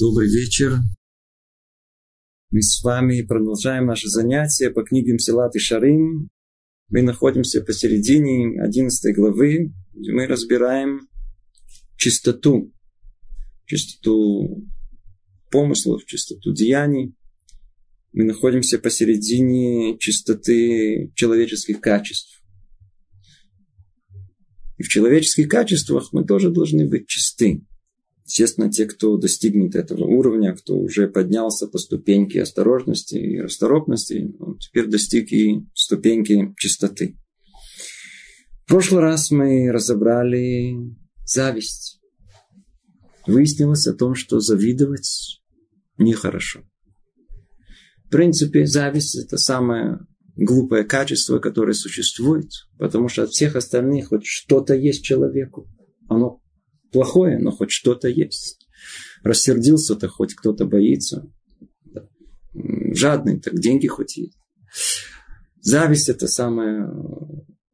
Добрый вечер. Мы с вами продолжаем наше занятие по книгам Силат и Шарим. Мы находимся посередине 11 главы, где мы разбираем чистоту. Чистоту помыслов, чистоту деяний. Мы находимся посередине чистоты человеческих качеств. И в человеческих качествах мы тоже должны быть чисты. Естественно, те, кто достигнет этого уровня, кто уже поднялся по ступеньке осторожности и расторопности, он теперь достиг и ступеньки чистоты. В прошлый раз мы разобрали зависть. Выяснилось о том, что завидовать нехорошо. В принципе, зависть – это самое глупое качество, которое существует, потому что от всех остальных хоть что-то есть человеку. Оно плохое, но хоть что-то есть. Рассердился-то, хоть кто-то боится. Жадный, так деньги хоть есть. Зависть – это самое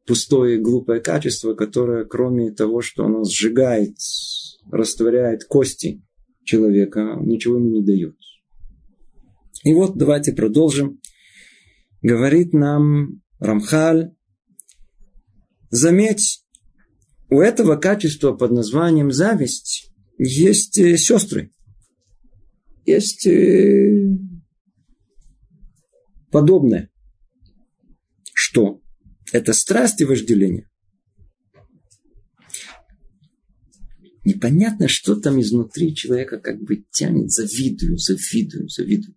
пустое и глупое качество, которое, кроме того, что оно сжигает, растворяет кости человека, ничего ему не дает. И вот давайте продолжим. Говорит нам Рамхаль, заметь, у этого качества под названием зависть есть э, сестры. Есть э, подобное. Что? Это страсть и вожделение. Непонятно, что там изнутри человека как бы тянет. Завидую, завидую, завидую.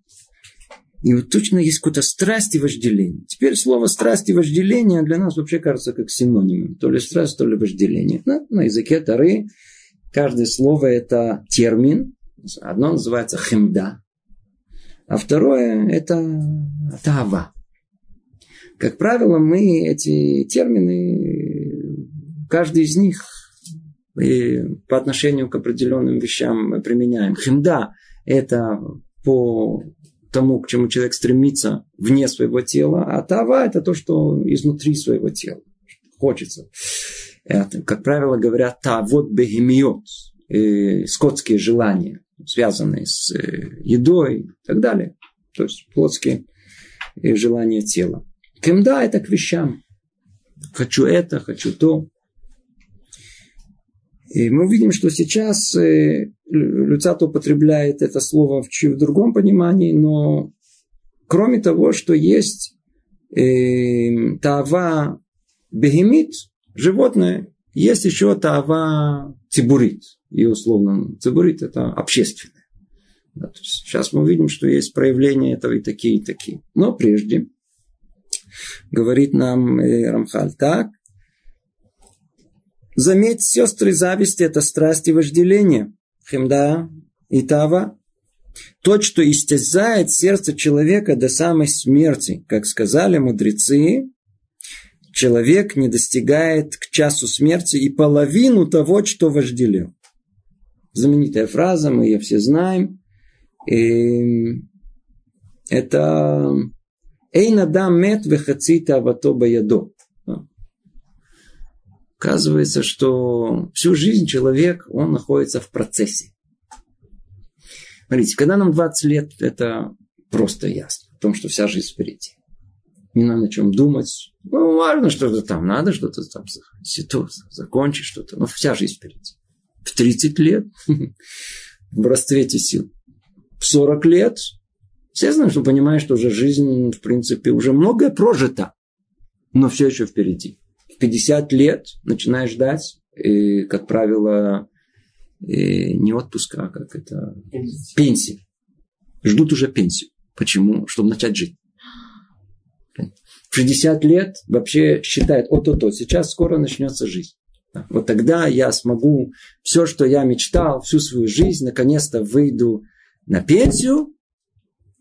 И вот точно есть какая-то страсть и вожделение. Теперь слово страсть и вожделение для нас вообще кажется как синонимом. То ли страсть, то ли вожделение. Да? На языке Тары каждое слово это термин. Одно называется хемда, а второе это тава. Как правило, мы эти термины, каждый из них и по отношению к определенным вещам применяем. Хемда – это по тому, к чему человек стремится вне своего тела, а тава – это то, что изнутри своего тела. Хочется. Это, как правило, говорят тавод бегемиот, э, скотские желания, связанные с э, едой и так далее. То есть плотские э, желания тела. Кемда – это к вещам. Хочу это, хочу то. И мы видим, что сейчас э, Люцат употребляет это слово в, в другом понимании, но кроме того, что есть э, тава бегемит, животное, есть еще тава цибурит. И условно цибурит это общественное. Да, то есть сейчас мы видим, что есть проявления этого и такие, и такие. Но прежде говорит нам э, Рамхаль так, Заметь, сестры зависти – это страсть и вожделение. Хемда и Тава. То, что истязает сердце человека до самой смерти. Как сказали мудрецы, человек не достигает к часу смерти и половину того, что вожделел. Знаменитая фраза, мы ее все знаем. И это «Эйнадам мет вехацита авато баядо». Оказывается, что всю жизнь человек, он находится в процессе. Смотрите, когда нам 20 лет, это просто ясно. В том, что вся жизнь впереди. Не надо о чем думать. Ну, важно что-то там, надо что-то там закончить что-то. Но вся жизнь впереди. В 30 лет в расцвете сил. В 40 лет все знают, что понимают, что уже жизнь, в принципе, уже многое прожито. Но все еще впереди. 50 лет начинаешь ждать, и, как правило, и не отпуска, а как это... Пенсии. Ждут уже пенсию. Почему? Чтобы начать жить. В 60 лет вообще считает, о-то-то, сейчас скоро начнется жизнь. Вот тогда я смогу все, что я мечтал, всю свою жизнь, наконец-то выйду на пенсию,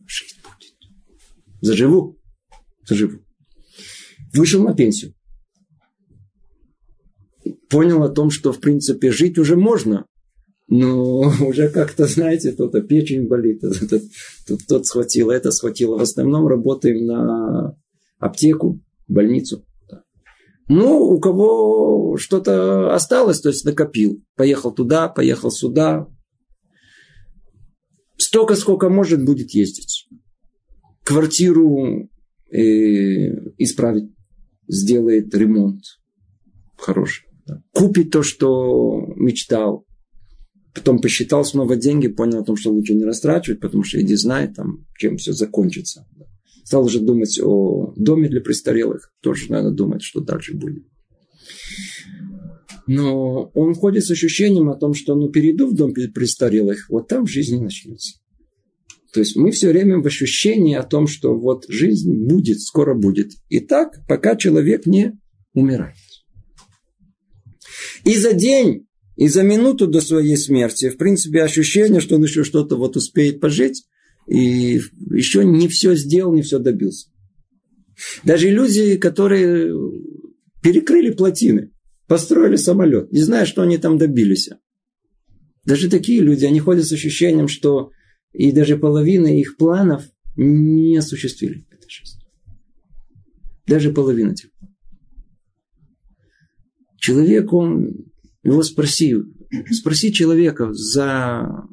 жить будет. Заживу. Заживу. Вышел на пенсию понял о том, что, в принципе, жить уже можно. Но уже как-то, знаете, то-то печень болит, тот, тот, тот схватило, это схватило. В основном работаем на аптеку, больницу. Ну, у кого что-то осталось, то есть накопил. Поехал туда, поехал сюда. столько, сколько может, будет ездить. Квартиру э, исправить, сделает ремонт хороший. Купит то, что мечтал. Потом посчитал снова деньги, понял о том, что лучше не растрачивать, потому что иди знает, там, чем все закончится. Стал уже думать о доме для престарелых. Тоже надо думать, что дальше будет. Но он ходит с ощущением о том, что ну перейду в дом престарелых, вот там жизнь начнется. То есть мы все время в ощущении о том, что вот жизнь будет, скоро будет. И так, пока человек не умирает. И за день, и за минуту до своей смерти, в принципе, ощущение, что он еще что-то вот успеет пожить, и еще не все сделал, не все добился. Даже люди, которые перекрыли плотины, построили самолет, не зная, что они там добились. Даже такие люди, они ходят с ощущением, что и даже половина их планов не осуществили в этой жизни. Даже половина этих планов. Человек, он, его спроси, спроси человека за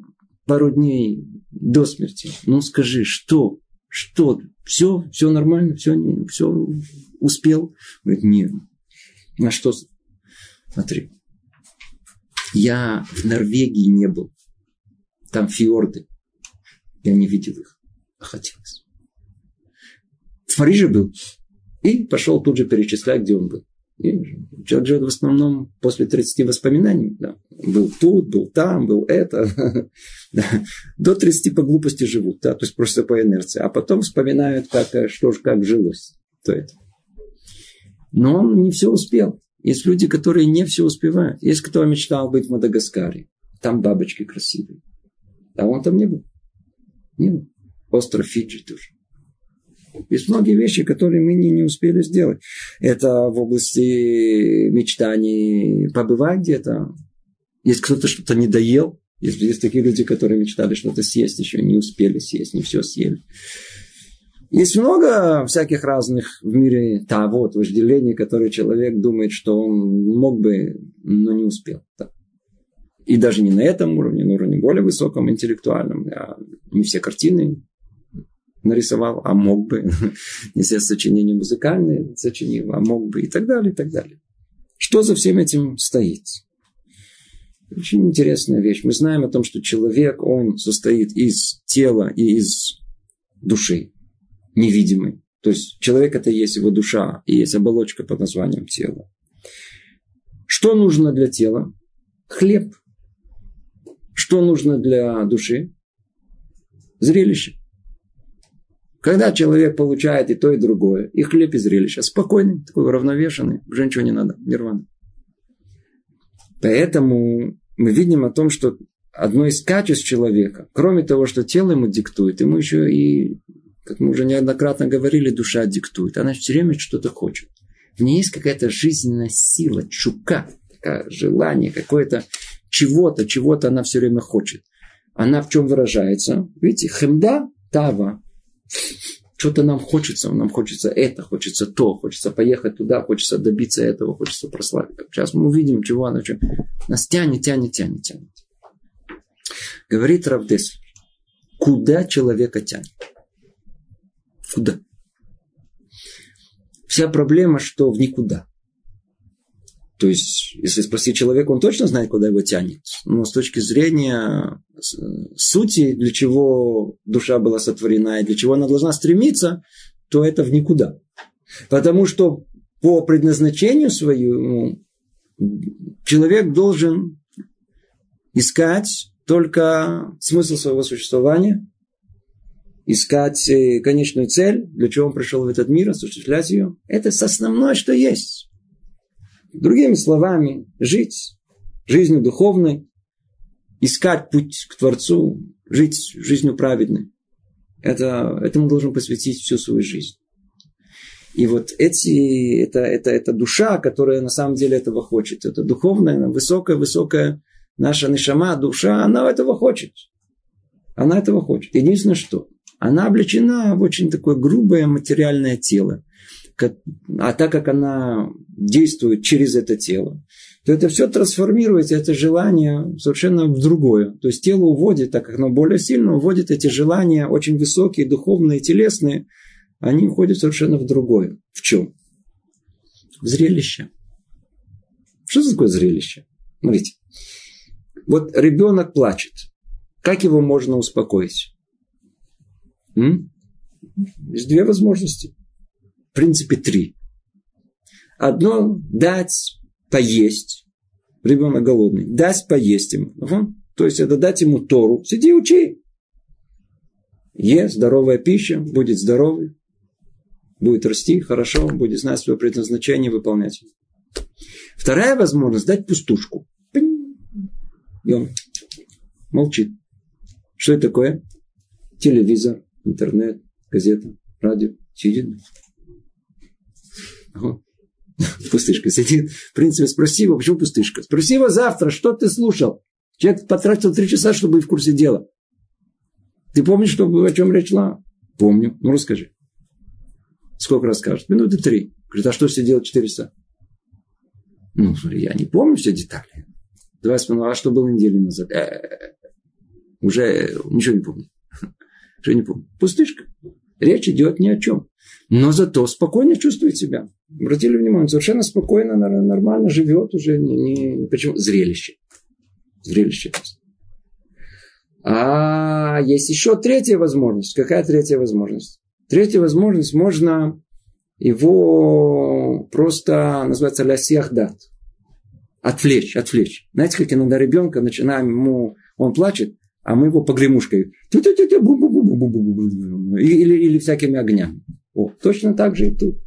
пару дней до смерти, ну скажи, что, что, все, все нормально, все, все успел? Говорит, нет. На что Смотри, я в Норвегии не был. Там фьорды. Я не видел их. А хотелось. В Париже был. И пошел тут же перечислять, где он был. И человек живет в основном после 30 воспоминаний. Да. Был тут, был там, был это. До 30 по глупости живут. Да, то есть просто по инерции. А потом вспоминают, как, э, что ж, как жилось. То это. Но он не все успел. Есть люди, которые не все успевают. Есть кто мечтал быть в Мадагаскаре. Там бабочки красивые. А он там не был. Не был. Остров Фиджи тоже. Есть многие вещи, которые мы не, не успели сделать. Это в области мечтаний побывать где-то. Есть кто-то что-то не доел. Есть, есть такие люди, которые мечтали что-то съесть, еще не успели съесть, не все съели. Есть много всяких разных в мире того вот, вожделений, которые человек думает, что он мог бы, но не успел. Да. И даже не на этом уровне, на уровне более высоком, интеллектуальном. Я не все картины нарисовал, а мог бы. Не все сочинения музыкальные сочинил, а мог бы и так далее, и так далее. Что за всем этим стоит? Очень интересная вещь. Мы знаем о том, что человек, он состоит из тела и из души невидимый. То есть человек это и есть его душа, и есть оболочка под названием тело. Что нужно для тела? Хлеб. Что нужно для души? Зрелище. Когда человек получает и то, и другое, и хлеб, и зрелище, спокойный, такой уравновешенный, уже ничего не надо, нирвана. Поэтому мы видим о том, что одно из качеств человека, кроме того, что тело ему диктует, ему еще и как мы уже неоднократно говорили, душа диктует. Она все время что-то хочет. В ней есть какая-то жизненная сила, чука, такое желание, какое-то чего-то, чего-то она все время хочет. Она в чем выражается? Видите, хемда, тава. Что-то нам хочется, нам хочется это, хочется то, хочется поехать туда, хочется добиться этого, хочется прославить. Сейчас мы увидим, чего она, что нас тянет, тянет, тянет, тянет. Говорит Равдес, куда человека тянет? Куда? Вся проблема, что в никуда. То есть, если спросить человека, он точно знает, куда его тянет. Но с точки зрения сути, для чего душа была сотворена и для чего она должна стремиться, то это в никуда. Потому что по предназначению своему человек должен искать только смысл своего существования искать э, конечную цель, для чего он пришел в этот мир, осуществлять ее. Это основное, что есть. Другими словами, жить жизнью духовной, искать путь к Творцу, жить жизнью праведной. Это, этому должен посвятить всю свою жизнь. И вот эти, это, это, это душа, которая на самом деле этого хочет. Это духовная, высокая, высокая наша нишама, душа, она этого хочет. Она этого хочет. Единственное, что она облечена в очень такое грубое материальное тело. А так как она действует через это тело, то это все трансформируется, это желание совершенно в другое. То есть тело уводит, так как оно более сильно, уводит эти желания очень высокие, духовные, телесные, они уходят совершенно в другое. В чем? В зрелище. Что такое зрелище? Смотрите. Вот ребенок плачет. Как его можно успокоить? М? Есть две возможности. В принципе, три. Одно – дать поесть. Ребенок голодный. Дать поесть ему. Угу. То есть, это дать ему Тору. Сиди, учи. Е, здоровая пища, будет здоровый. Будет расти хорошо, будет знать свое предназначение, выполнять. Вторая возможность – дать пустушку. И он молчит. Что это такое? Телевизор, интернет, газета, радио. Сидит. Пустышка сидит. В принципе, спроси его, почему пустышка? Спроси его завтра, что ты слушал? Человек потратил три часа, чтобы быть в курсе дела. Ты помнишь, что, о чем речь шла? Помню. Ну, расскажи. Сколько расскажет? Минуты три. Говорит, а что все делать четыре часа? Ну, смотри, я не помню все детали. Давай вспомним, а что было неделю назад? Э-э-э. Уже ничего не помню. Что не помню. Пустышка. Речь идет ни о чем. Но зато спокойно чувствует себя. Обратили внимание, совершенно спокойно, нормально живет уже. Не, не, почему? Зрелище. Зрелище. А есть еще третья возможность. Какая третья возможность? Третья возможность, можно его просто, называется, лясиях дат. Отвлечь, отвлечь. Знаете, как иногда ребенка начинаем ему, он плачет, а мы его погремушкой. Или, или всякими огнями. О, точно так же и тут.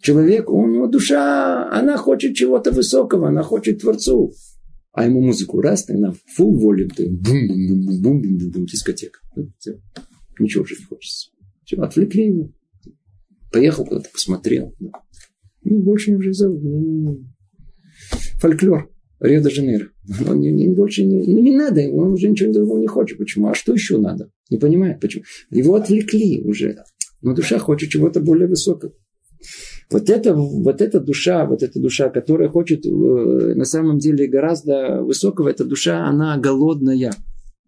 Человек, у него душа, она хочет чего-то высокого, она хочет Творцу. А ему музыку раз, тогда фул волим, бум-бум-бум-бум-бум-бум, дискотека. Ничего уже не хочется. Все, отвлекли его. Поехал куда-то, посмотрел. Ну, больше не уже. Фольклор. Рио-де-Жанейро. Он не, не, больше не, ну, не надо, он уже ничего другого не хочет. Почему? А что еще надо? Не понимает, почему. Его отвлекли уже. Но душа хочет чего-то более высокого. Вот это, вот эта душа, вот эта душа, которая хочет э, на самом деле гораздо высокого, эта душа, она голодная.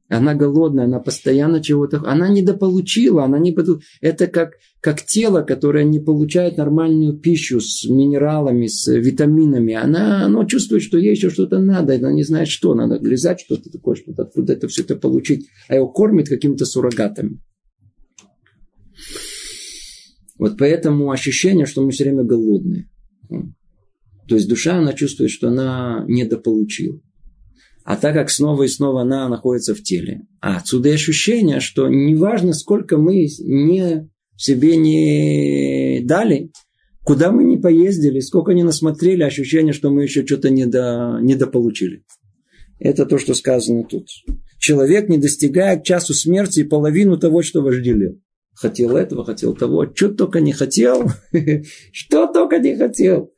Она голодная, она постоянно чего-то... Она недополучила, она не... Это как, как тело, которое не получает нормальную пищу с минералами, с витаминами. Она, оно чувствует, что ей еще что-то надо, она не знает, что надо. Грязать что-то такое, что-то откуда это все это получить. А его кормит какими-то суррогатами. Вот поэтому ощущение, что мы все время голодные. То есть душа, она чувствует, что она недополучила. А так как снова и снова она находится в теле. А отсюда и ощущение, что неважно, сколько мы не, себе не дали, куда мы не поездили, сколько не насмотрели, ощущение, что мы еще что-то недо, недополучили. Это то, что сказано тут. Человек не достигает часу смерти и половину того, что вожделел. Хотел этого, хотел того, что только не хотел, что только не хотел.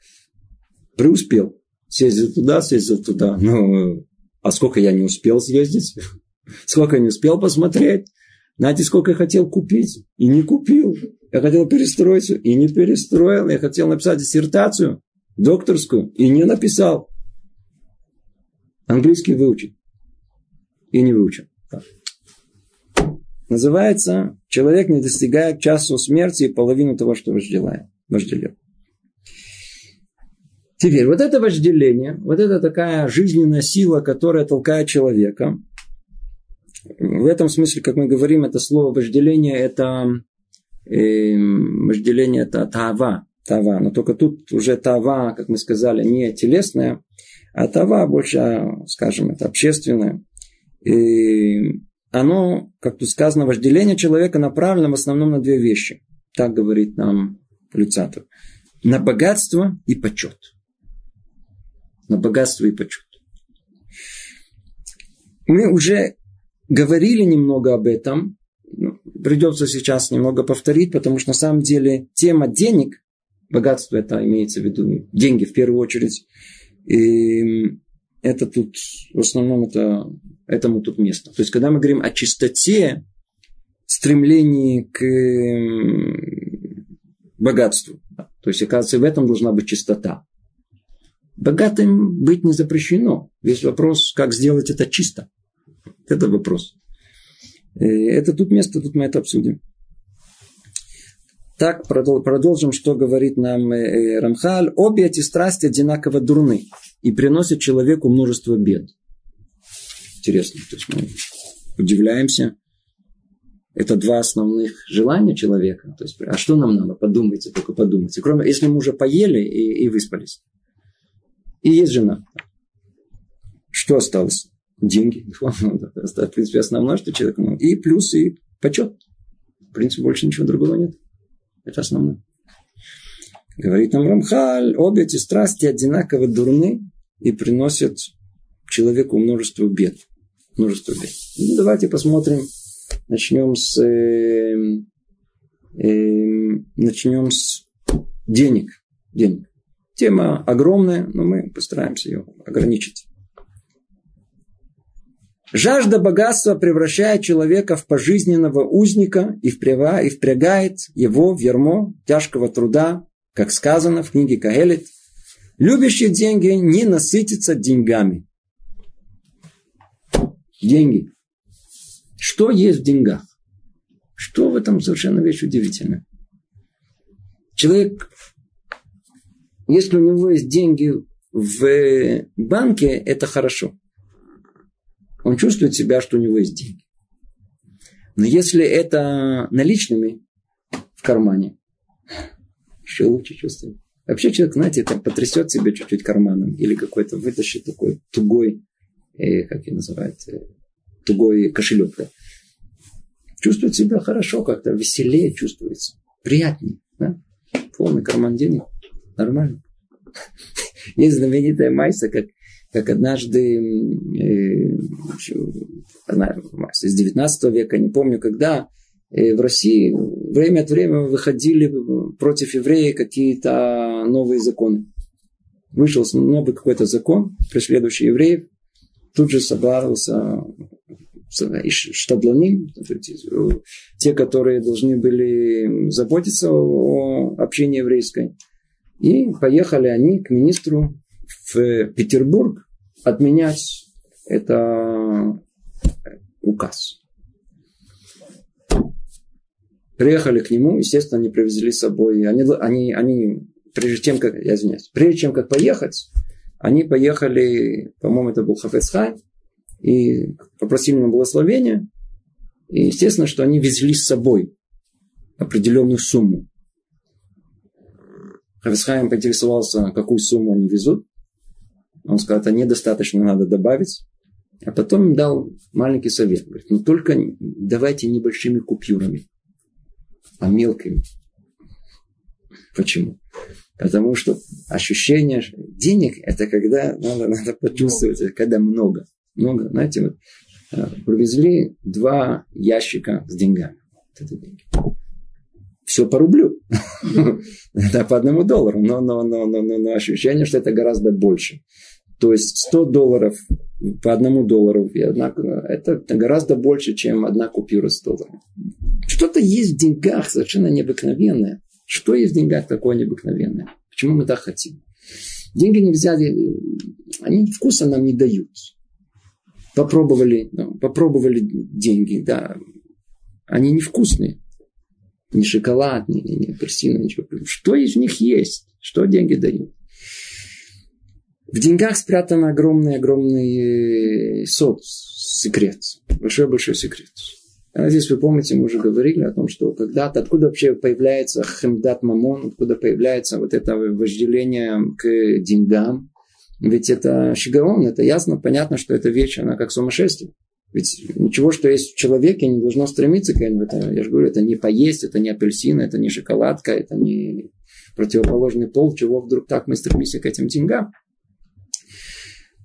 Преуспел. Съездил туда, съездил туда. Ну, а сколько я не успел съездить? Сколько я не успел посмотреть? Знаете, сколько я хотел купить? И не купил. Я хотел перестроить и не перестроил. Я хотел написать диссертацию докторскую и не написал. Английский выучил. И не выучил. Называется «Человек не достигает часу смерти и половину того, что вожделел». Теперь, вот это вожделение, вот это такая жизненная сила, которая толкает человека. В этом смысле, как мы говорим, это слово вожделение, это э, вожделение, это тава, тава. Но только тут уже тава, как мы сказали, не телесная, а тава больше, скажем, это общественное. И оно, как тут сказано, вожделение человека направлено в основном на две вещи. Так говорит нам Люцатов. На богатство и почет на богатство и почет. Мы уже говорили немного об этом, ну, придется сейчас немного повторить, потому что на самом деле тема денег, богатство это имеется в виду деньги в первую очередь, это тут, в основном это, этому тут место. То есть, когда мы говорим о чистоте, стремлении к богатству, то есть, оказывается, в этом должна быть чистота. Богатым быть не запрещено. Весь вопрос, как сделать это чисто. Это вопрос. Э, это тут место, тут мы это обсудим. Так продолжим, что говорит нам э, э, Рамхаль. Обе эти страсти одинаково дурны и приносят человеку множество бед. Интересно. То есть мы удивляемся. Это два основных желания человека. То есть, а что нам надо? Подумайте, только подумайте. Кроме, если мы уже поели и, и выспались. И есть жена. Что осталось? Деньги. В принципе, основное, что человек... И плюс, и почет. В принципе, больше ничего другого нет. Это основное. Говорит нам Рамхаль, обе эти страсти одинаково дурны и приносят человеку множество бед. Множество бед. Ну, давайте посмотрим. Начнем с, э, э, начнем с денег. денег. Тема огромная, но мы постараемся ее ограничить. Жажда богатства превращает человека в пожизненного узника и впрягает его в ярмо тяжкого труда, как сказано в книге Каэлит. Любящий деньги не насытится деньгами. Деньги. Что есть в деньгах? Что в этом совершенно вещь удивительная? Человек, если у него есть деньги в банке, это хорошо. Он чувствует себя, что у него есть деньги. Но если это наличными в кармане, еще лучше чувствует. Вообще человек, знаете, там потрясет себя чуть-чуть карманом или какой-то вытащит такой тугой, э, как его называют, э, тугой кошелек. Да? Чувствует себя хорошо, как-то веселее чувствуется, приятнее. Да? Полный карман денег, нормально. Есть знаменитая майса, как как однажды э, с 19 века, не помню когда, э, в России время от времени выходили против евреев какие-то новые законы. Вышел новый какой-то закон, преследующий евреев, тут же собрался штаблони, те, которые должны были заботиться о общении еврейской. И поехали они к министру в Петербург отменять это указ. Приехали к нему, естественно, они привезли с собой, они, они, они прежде чем, как, я извиняюсь, прежде чем как поехать, они поехали, по-моему, это был Хафецхай, и попросили ему благословения, и естественно, что они везли с собой определенную сумму. Хафецхайм поинтересовался, какую сумму они везут. Он сказал, это недостаточно, надо добавить. А потом дал маленький совет. Говорит, ну только давайте небольшими купюрами, а мелкими. Почему? Потому что ощущение денег это когда надо, надо почувствовать, это когда много. Много. Знаете, вот э, привезли два ящика с деньгами. Вот это деньги. Все по рублю. Это по одному доллару. Но, но, но, но, но ощущение, что это гораздо больше. То есть 100 долларов по одному доллару, и одна, это гораздо больше, чем одна купюра 100 долларов. Что-то есть в деньгах совершенно необыкновенное. Что есть в деньгах такое необыкновенное? Почему мы так хотим? Деньги нельзя, они вкуса нам не дают. Попробовали, ну, попробовали деньги, да, они невкусные. Ни шоколад, ни, ни апельсины, ничего. Что из них есть? Что деньги дают? В деньгах спрятан огромный-огромный э, секрет. Большой-большой секрет. А здесь вы помните, мы уже говорили о том, что когда-то, откуда вообще появляется хемдат мамон, откуда появляется вот это вожделение к деньгам. Ведь это шигаон, это ясно, понятно, что эта вещь, она как сумасшествие. Ведь ничего, что есть в человеке, не должно стремиться к этому. Это, я же говорю, это не поесть, это не апельсин, это не шоколадка, это не противоположный пол, чего вдруг так мы стремимся к этим деньгам.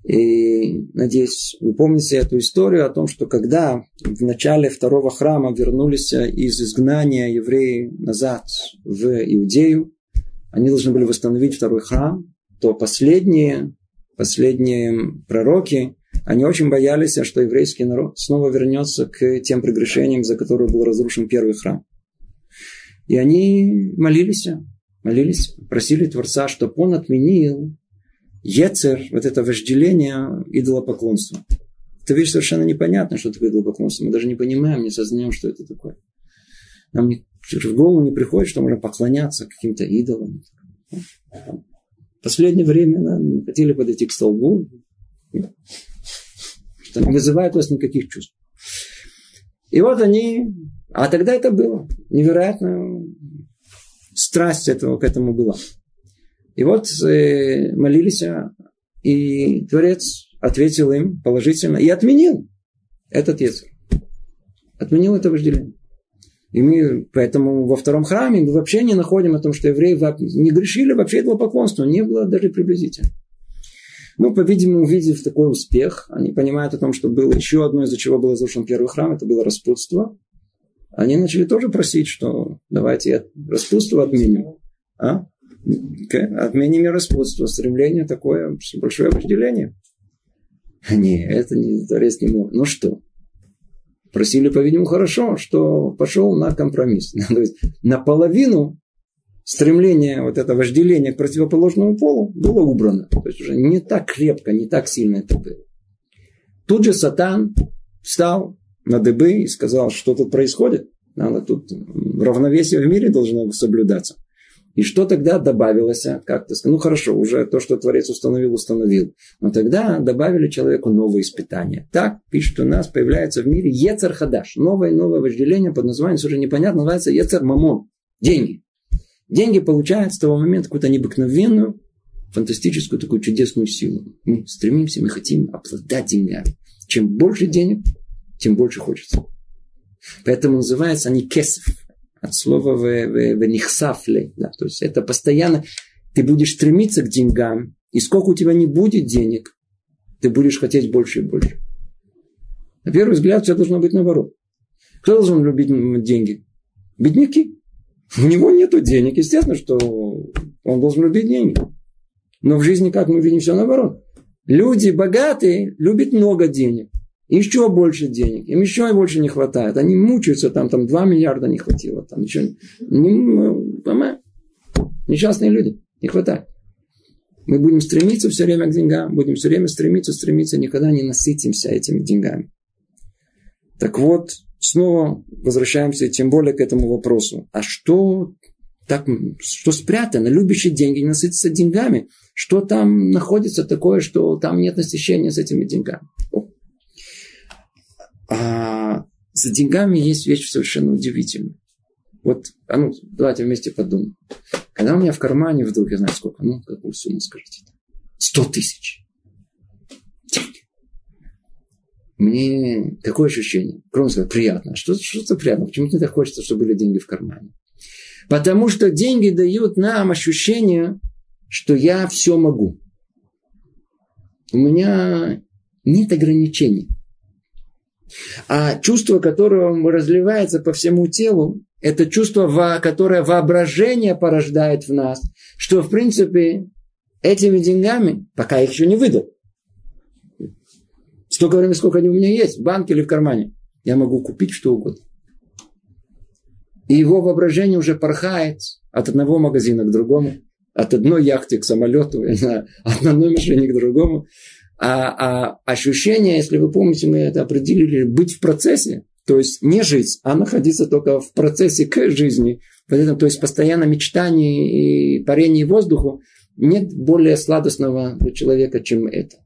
И, надеюсь, вы помните эту историю о том, что когда в начале второго храма вернулись из изгнания евреи назад в Иудею, они должны были восстановить второй храм, то последние, последние пророки, они очень боялись, что еврейский народ снова вернется к тем прегрешениям, за которые был разрушен первый храм. И они молились, молились, просили Творца, чтобы он отменил Ецер, вот это вожделение идолопоклонства. Это вещь совершенно непонятна, что такое идолопоклонство. Мы даже не понимаем, не сознаем, что это такое. Нам не, в голову не приходит, что можно поклоняться каким-то идолам. В последнее время не хотели подойти к столбу, что не вызывает у вас никаких чувств. И вот они, а тогда это было невероятно, страсть этого, к этому была. И вот э, молились, и Творец ответил им положительно и отменил этот Ецер. Отменил это вожделение. И мы поэтому во втором храме мы вообще не находим о том, что евреи не грешили вообще этого поклонства. Не было даже приблизительно. Ну, по-видимому, увидев такой успех, они понимают о том, что было еще одно, из-за чего был разрушен первый храм, это было распутство. Они начали тоже просить, что давайте распутство отменим. А? Отменим распутство. Стремление такое, большое определение. Не, это не Творец не мог. Ну что? Просили, по-видимому, хорошо, что пошел на компромисс. То есть наполовину стремление, вот это вожделение к противоположному полу было убрано. То есть уже не так крепко, не так сильно это было. Тут же Сатан встал на дыбы и сказал, что тут происходит. Надо тут равновесие в мире должно соблюдаться. И что тогда добавилось? А, как-то ну хорошо, уже то, что Творец установил, установил. Но тогда добавили человеку новые испытания. Так, пишет у нас, появляется в мире Ецер Хадаш. Новое, новое вожделение под названием, уже непонятно, называется Ецер Мамон. Деньги. Деньги получают с того момента какую-то необыкновенную, фантастическую, такую чудесную силу. Мы стремимся, мы хотим обладать деньгами. Чем больше денег, тем больше хочется. Поэтому называются они кесов от слова венихсафле. Да, то есть это постоянно ты будешь стремиться к деньгам, и сколько у тебя не будет денег, ты будешь хотеть больше и больше. На первый взгляд все должно быть наоборот. Кто должен любить деньги? Бедняки. У него нет денег. Естественно, что он должен любить деньги. Но в жизни, как мы видим, все наоборот. Люди богатые любят много денег еще больше денег, им еще больше не хватает. Они мучаются, там, там 2 миллиарда не хватило, там еще не, понимаешь? Несчастные люди, не хватает. Мы будем стремиться все время к деньгам, будем все время стремиться, стремиться, никогда не насытимся этими деньгами. Так вот, снова возвращаемся тем более к этому вопросу. А что так, что спрятано? Любящие деньги не насытятся деньгами. Что там находится такое, что там нет насыщения с этими деньгами? А за деньгами есть вещь совершенно удивительная. Вот, а ну, давайте вместе подумаем. Когда у меня в кармане вдруг, я знаю сколько, ну, какую сумму скажите? Сто тысяч. Мне какое ощущение? Кроме того, приятно. Что, что-то приятно. Почему мне так хочется, чтобы были деньги в кармане? Потому что деньги дают нам ощущение, что я все могу. У меня нет ограничений. А чувство, которое разливается по всему телу, это чувство, которое воображение порождает в нас, что, в принципе, этими деньгами, пока их еще не выдал, столько времени, сколько они у меня есть, в банке или в кармане, я могу купить что угодно. И его воображение уже порхает от одного магазина к другому, от одной яхты к самолету, от одной машины к другому. А, а ощущение, если вы помните, мы это определили, быть в процессе, то есть не жить, а находиться только в процессе к жизни. Поэтому, то есть постоянно мечтание и парение воздуху, нет более сладостного для человека, чем это.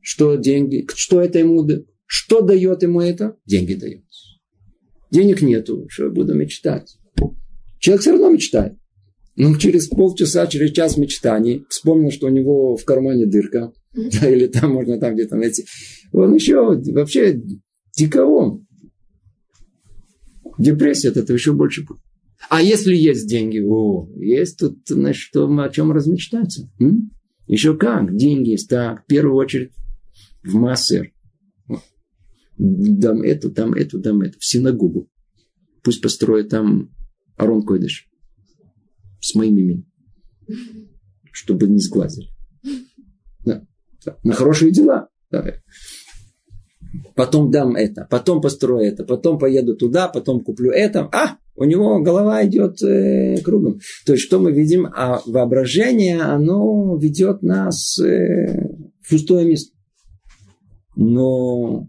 Что деньги, что это ему, что дает ему это? Деньги дает. Денег нету, что я буду мечтать. Человек все равно мечтает. Но через полчаса, через час мечтаний вспомнил, что у него в кармане дырка, да, или там можно там где-то найти. Он еще вообще диковом. Депрессия от этого еще больше будет. А если есть деньги, о, есть тут, значит, что, о чем размечтаться. М? Еще как, деньги есть, так, в первую очередь в массер. Дам эту, там эту, дам эту, в синагогу. Пусть построят там Арон Койдыш с моим именем, чтобы не сглазили на хорошие дела. Потом дам это, потом построю это, потом поеду туда, потом куплю это. А, у него голова идет э, кругом. То есть, что мы видим? А воображение, оно ведет нас э, в пустое место. Но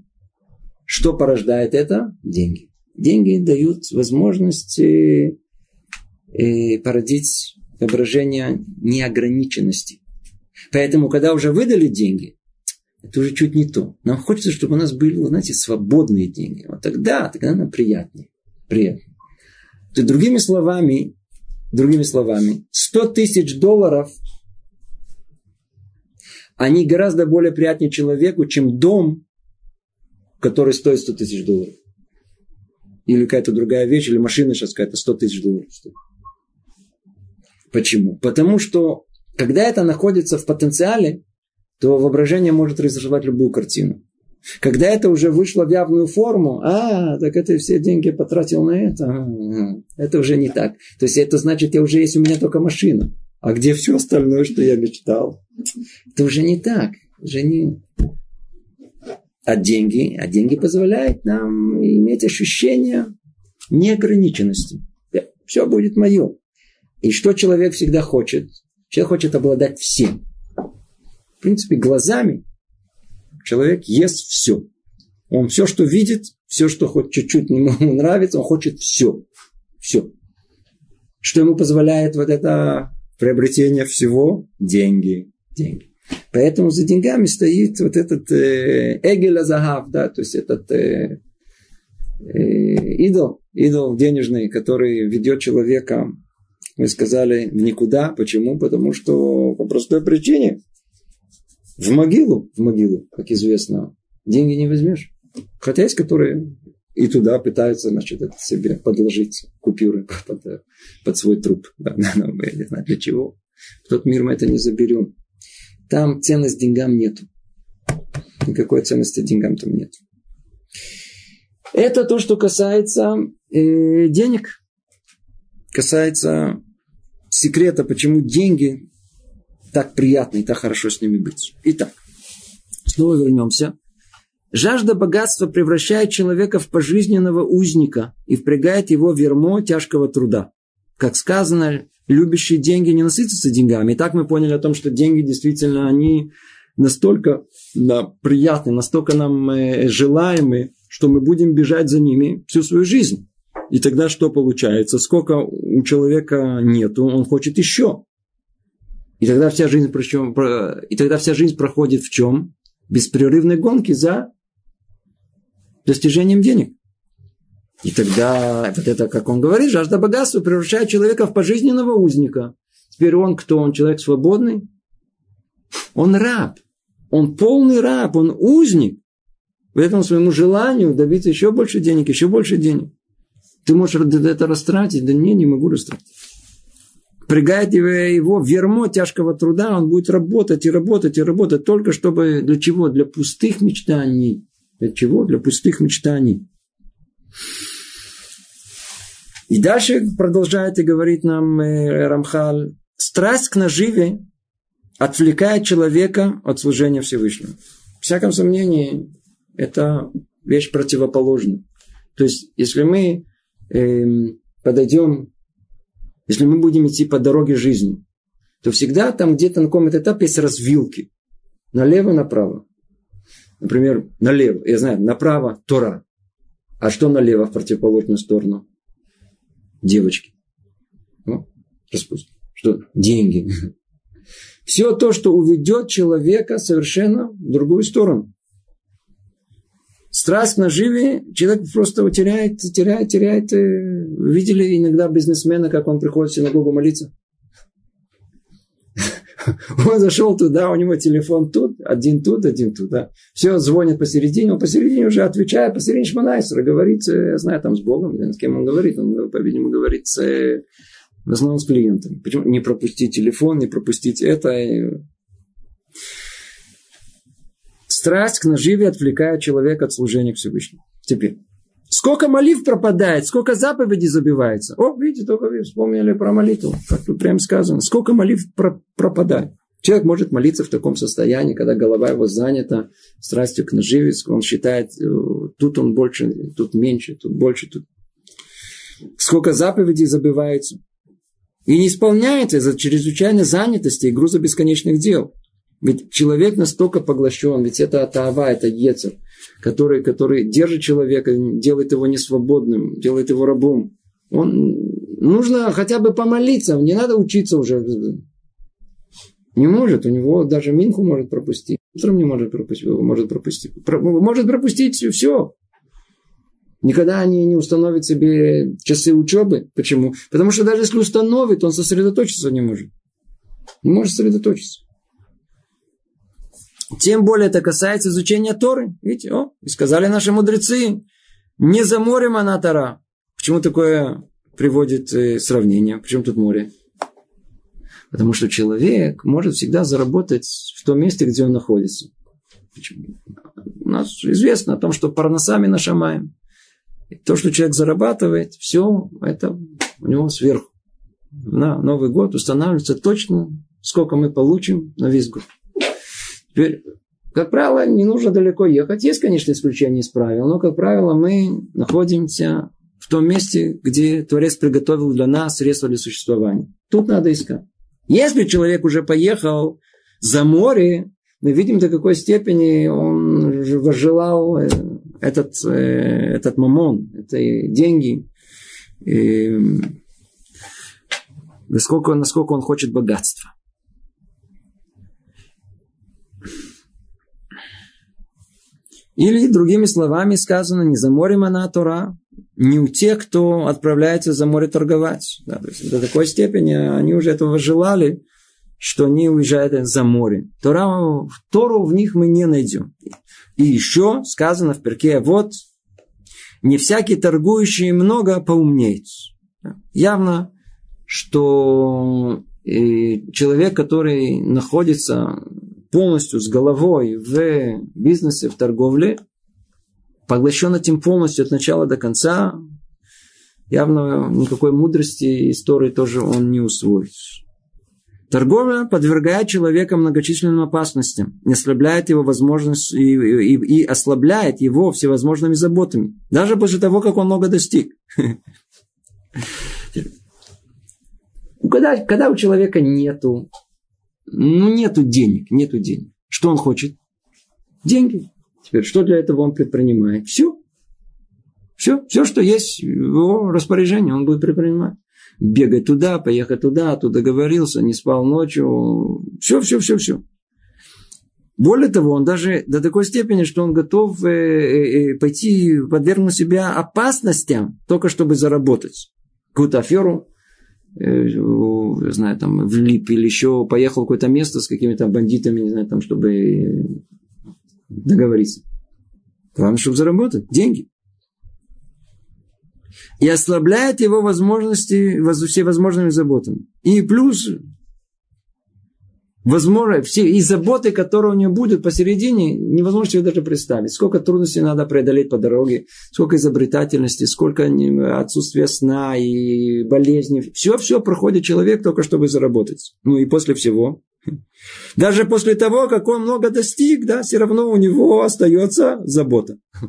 что порождает это? Деньги. Деньги дают возможность э, э, породить воображение неограниченности. Поэтому, когда уже выдали деньги, это уже чуть не то. Нам хочется, чтобы у нас были, знаете, свободные деньги. Вот тогда, тогда нам приятнее. Приятнее. То другими словами, другими словами, 100 тысяч долларов, они гораздо более приятнее человеку, чем дом, который стоит 100 тысяч долларов. Или какая-то другая вещь, или машина сейчас какая-то 100 тысяч долларов стоит. Почему? Потому что, когда это находится в потенциале, то воображение может разрисовать любую картину. Когда это уже вышло в явную форму, а, так это все деньги потратил на это, а, это уже не так. То есть это значит, я уже есть у меня только машина. А где все остальное, что я мечтал? Это уже не так. Уже не... А деньги, а деньги позволяют нам иметь ощущение неограниченности. Все будет мое. И что человек всегда хочет? Человек хочет обладать всем. В принципе, глазами человек ест все. Он все, что видит, все, что хоть чуть-чуть ему нравится, он хочет все. Все. Что ему позволяет вот это приобретение всего? Деньги. Деньги. Поэтому за деньгами стоит вот этот э, Эгель Азахав, да, то есть этот э, э, идол, идол денежный, который ведет человека, мы сказали, в никуда. Почему? Потому что по простой причине в могилу, в могилу, как известно, деньги не возьмешь. Хотя есть, которые и туда пытаются, значит, это себе подложить купюры под, под свой труп. Да, но мы не знаю для чего. В тот мир мы это не заберем. Там ценность деньгам нету. Никакой ценности деньгам там нет. Это то, что касается э, денег. Касается секрета, почему деньги так приятно и так хорошо с ними быть. Итак, снова вернемся. Жажда богатства превращает человека в пожизненного узника и впрягает его в ермо тяжкого труда. Как сказано, любящие деньги не насытятся деньгами. И так мы поняли о том, что деньги действительно, они настолько да, приятны, настолько нам э, желаемы, что мы будем бежать за ними всю свою жизнь. И тогда что получается? Сколько у человека нету, он хочет еще. И тогда вся жизнь, причем, и тогда вся жизнь проходит в чем? Беспрерывной гонки за достижением денег. И тогда, вот это, как он говорит, жажда богатства превращает человека в пожизненного узника. Теперь он кто? Он человек свободный? Он раб. Он полный раб, он узник. В этом своему желанию добиться еще больше денег, еще больше денег. Ты можешь это растратить? Да не, не могу растратить впрягает его в вермо тяжкого труда, он будет работать и работать и работать только чтобы для чего? Для пустых мечтаний. Для чего? Для пустых мечтаний. И дальше продолжает и говорит нам э, Рамхал, страсть к наживе отвлекает человека от служения Всевышнему. В всяком сомнении, это вещь противоположная. То есть, если мы э, подойдем если мы будем идти по дороге жизни, то всегда там где-то на каком-то этапе есть развилки. Налево, направо. Например, налево, я знаю, направо Тора. А что налево в противоположную сторону? Девочки. Ну, распуск. Что? Деньги. Все то, что уведет человека совершенно в другую сторону страсть к наживе, человек просто теряет, теряет, теряет. Э, видели иногда бизнесмена, как он приходит в синагогу молиться? Он зашел туда, у него телефон тут, один тут, один туда. Все, звонит посередине, он посередине уже отвечает, посередине Шманайсера, говорит, э, я знаю, там с Богом, с кем он говорит, он, по-видимому, говорит с, в основном с клиентами. Почему? Не пропустить телефон, не пропустить это. Страсть к наживе отвлекает человека от служения к Всевышнему. Теперь. Сколько молив пропадает, сколько заповедей забивается. О, видите, только вы вспомнили про молитву. Как тут прям сказано. Сколько молив про- пропадает. Человек может молиться в таком состоянии, когда голова его занята страстью к наживе. Он считает, э, тут он больше, тут меньше, тут больше, тут... сколько заповедей забывается. И не исполняется из-за чрезвычайной занятости и груза бесконечных дел. Ведь человек настолько поглощен, ведь это атава, это ецер, который, который держит человека, делает его несвободным, делает его рабом. Он, нужно хотя бы помолиться, не надо учиться уже. Не может, у него даже Минху может пропустить. Утром не может пропустить, может пропустить. Может пропустить все. Никогда они не установят себе часы учебы. Почему? Потому что даже если установит, он сосредоточиться не может. Не может сосредоточиться. Тем более это касается изучения Торы. Видите, о, и сказали наши мудрецы, не за морем она Тора. Почему такое приводит э, сравнение? Почему тут море? Потому что человек может всегда заработать в том месте, где он находится. Почему? У нас известно о том, что парносами нашамаем. И то, что человек зарабатывает, все это у него сверху. На Новый год устанавливается точно, сколько мы получим на весь год. Теперь, как правило, не нужно далеко ехать. Есть, конечно, исключения из правил, но, как правило, мы находимся в том месте, где Творец приготовил для нас средства для существования. Тут надо искать. Если человек уже поехал за море, мы видим, до какой степени он возжелал э, этот, э, этот мамон, это деньги, и насколько, насколько он хочет богатства. Или, другими словами сказано, не за морем она Тора, не у тех, кто отправляется за море торговать. Да, то есть до такой степени они уже этого желали, что они уезжают за море. Тора, Тору в них мы не найдем. И еще сказано в перке, вот, не всякий торгующий много поумнеет. Явно, что человек, который находится полностью с головой в бизнесе, в торговле, поглощен этим полностью от начала до конца, явно никакой мудрости истории тоже он не усвоит. Торговля подвергает человека многочисленным опасностям, не ослабляет его возможность и, и, и ослабляет его всевозможными заботами, даже после того, как он много достиг. Когда, когда у человека нету ну, нету денег, нету денег. Что он хочет? Деньги. Теперь, что для этого он предпринимает? Все. Все, все, что есть в его распоряжении, он будет предпринимать. Бегать туда, поехать туда, туда договорился, не спал ночью. Все, все, все, все. Более того, он даже до такой степени, что он готов э, э, э пойти подвергнуть себя опасностям, только чтобы заработать. Какую-то аферу знаю, там, влип или еще поехал в какое-то место с какими-то бандитами, не знаю, там, чтобы договориться. Главное, чтобы заработать деньги. И ослабляет его возможности, все возможными заботами. И плюс возможно, все и заботы, которые у него будут посередине, невозможно себе даже представить. Сколько трудностей надо преодолеть по дороге, сколько изобретательности, сколько отсутствия сна и болезней. Все-все проходит человек только чтобы заработать. Ну и после всего. Даже после того, как он много достиг, да, все равно у него остается забота.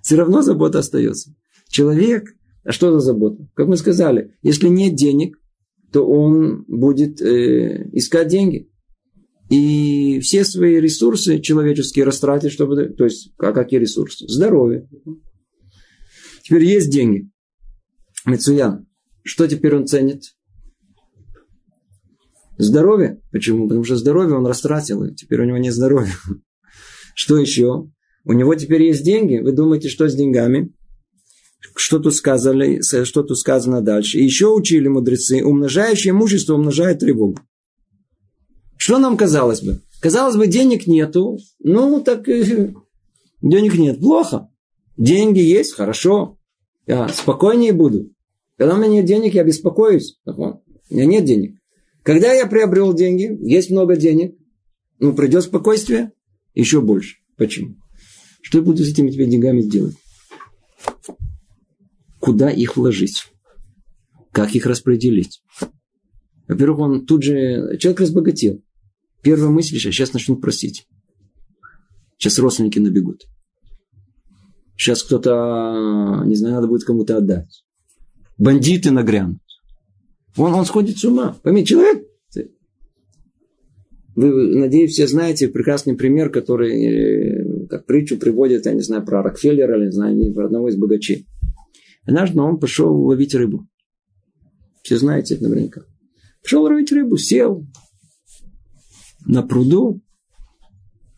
Все равно забота остается. Человек, а что за забота? Как мы сказали, если нет денег, то он будет э, искать деньги. И все свои ресурсы человеческие растратит, чтобы... То есть, а какие ресурсы? Здоровье. Теперь есть деньги. Мецуян. Что теперь он ценит? Здоровье. Почему? Потому что здоровье он растратил, и теперь у него нет здоровья. Что еще? У него теперь есть деньги. Вы думаете, что с деньгами? Что тут, сказали, что тут сказано дальше. Еще учили мудрецы, умножающее имущество умножает тревогу. Что нам казалось бы? Казалось бы, денег нету, ну так э, денег нет, плохо. Деньги есть, хорошо, я спокойнее буду. Когда у меня нет денег, я беспокоюсь. у меня нет денег. Когда я приобрел деньги, есть много денег, ну, придет спокойствие, еще больше. Почему? Что я буду с этими деньгами делать? Куда их вложить, как их распределить. Во-первых, он тут же, человек разбогател. Первая мысль, сейчас начнут просить. Сейчас родственники набегут. Сейчас кто-то, не знаю, надо будет кому-то отдать. бандиты нагрянут. Он, он сходит с ума. Пойми, человек, вы, надеюсь, все знаете прекрасный пример, который, э, как притчу приводит, я не знаю, про Рокфеллера, или не знаю, про одного из богачей. Однажды он пошел ловить рыбу. Все знаете это наверняка. Пошел ловить рыбу, сел на пруду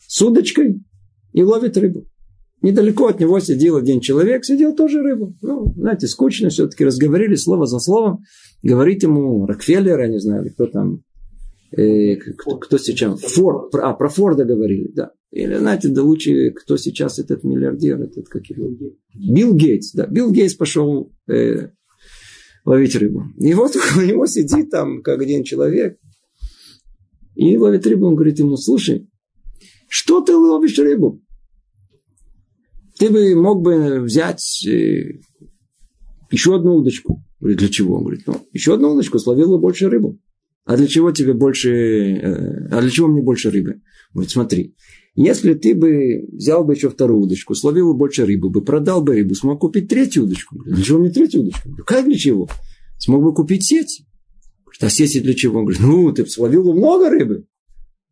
с удочкой и ловит рыбу. Недалеко от него сидел один человек, сидел тоже рыбу. Ну, знаете, скучно все-таки разговорили слово за словом. Говорит ему Рокфеллер, я не знаю, кто там, э, кто, кто сейчас, Форд, а, про Форда говорили, да. Или, знаете, да лучше, кто сейчас этот миллиардер, этот как его? Билл Гейтс, да. Билл Гейтс пошел э, ловить рыбу. И вот у него сидит там, как один человек, и ловит рыбу, он говорит ему, слушай, что ты ловишь рыбу? ты бы мог бы взять э, еще одну удочку. Говорит, для чего? Он говорит, ну, еще одну удочку, словил бы больше рыбу. А для чего тебе больше, э, а для чего мне больше рыбы? Говорит, смотри, если ты бы взял бы еще вторую удочку, словил бы больше рыбы, бы продал бы рыбу, смог купить третью удочку. Для чего мне третью удочку? Говорит, как для чего? Смог бы купить сеть. Говорит, а сети для чего? Говорит, ну, ты словил бы много рыбы.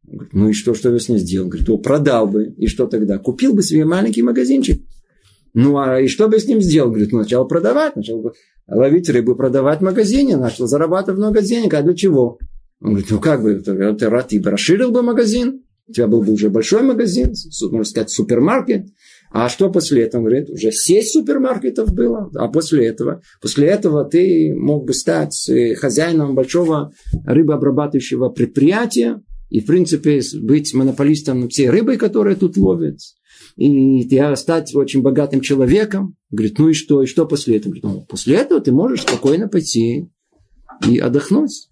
Говорит, ну и что, что я с ней сделал? Говорит, то продал бы. И что тогда? Купил бы себе маленький магазинчик. Ну, а и что бы с ним сделал? Говорит, ну, начал продавать, начал ловить рыбу, продавать в магазине, начал зарабатывать много денег. А для чего? Он говорит, ну как бы, ты, ты бы расширил бы магазин, у тебя был бы уже большой магазин, можно сказать, супермаркет. А что после этого? Он говорит, уже сеть супермаркетов было. А после этого? После этого ты мог бы стать э, хозяином большого рыбообрабатывающего предприятия, и, в принципе, быть монополистом всей рыбы, которая тут ловит. И я стать очень богатым человеком. Говорит, ну и что? И что после этого? Говорит, ну, после этого ты можешь спокойно пойти и отдохнуть.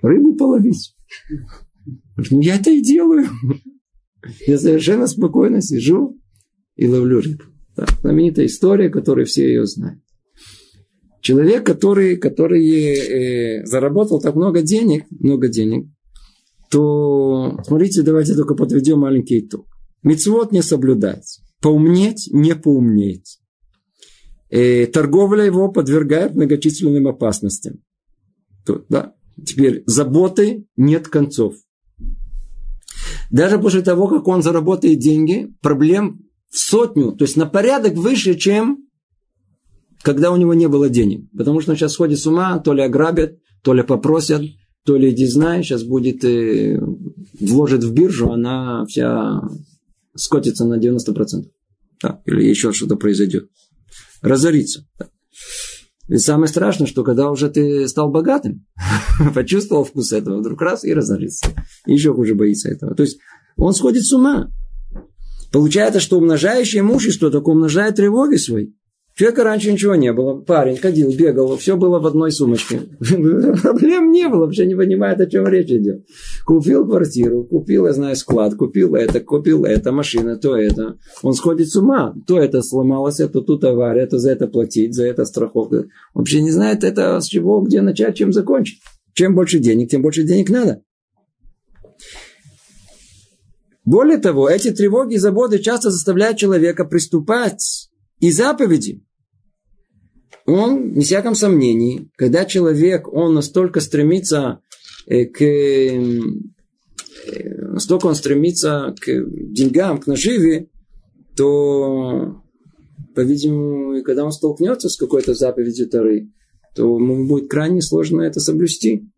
Рыбу половить. Говорит, ну я это и делаю. Я совершенно спокойно сижу и ловлю рыбу. Да, знаменитая история, которую все ее знают. Человек, который, который э, заработал так много денег, много денег, то, смотрите, давайте только подведем маленький итог. Мецвод не соблюдать, поумнеть не поумнеть. Э, торговля его подвергает многочисленным опасностям. Тут, да. Теперь заботы нет концов. Даже после того, как он заработает деньги, проблем в сотню, то есть на порядок выше, чем когда у него не было денег. Потому что он сейчас сходит с ума, то ли ограбят, то ли попросят, то ли, не знаю, сейчас будет, э, вложит в биржу, она вся скотится на 90%. Да, или еще что-то произойдет. Разорится. Да. И самое страшное, что когда уже ты стал богатым, почувствовал вкус этого, вдруг раз и разорится. И еще хуже боится этого. То есть он сходит с ума. Получается, что умножающее имущество только умножает тревоги свои. Человека раньше ничего не было. Парень ходил, бегал, все было в одной сумочке. Проблем не было, вообще не понимает, о чем речь идет. Купил квартиру, купил, я знаю, склад, купил это, купил это, машина, то это. Он сходит с ума. То это сломалось, это тут авария, это за это платить, за это страховка. Вообще не знает это с чего, где начать, чем закончить. Чем больше денег, тем больше денег надо. Более того, эти тревоги и заботы часто заставляют человека приступать и заповеди. Он, не всяком сомнении, когда человек, он настолько стремится э, к э, настолько он стремится к деньгам, к наживе, то, по-видимому, когда он столкнется с какой-то заповедью Тары, то ему будет крайне сложно это соблюсти.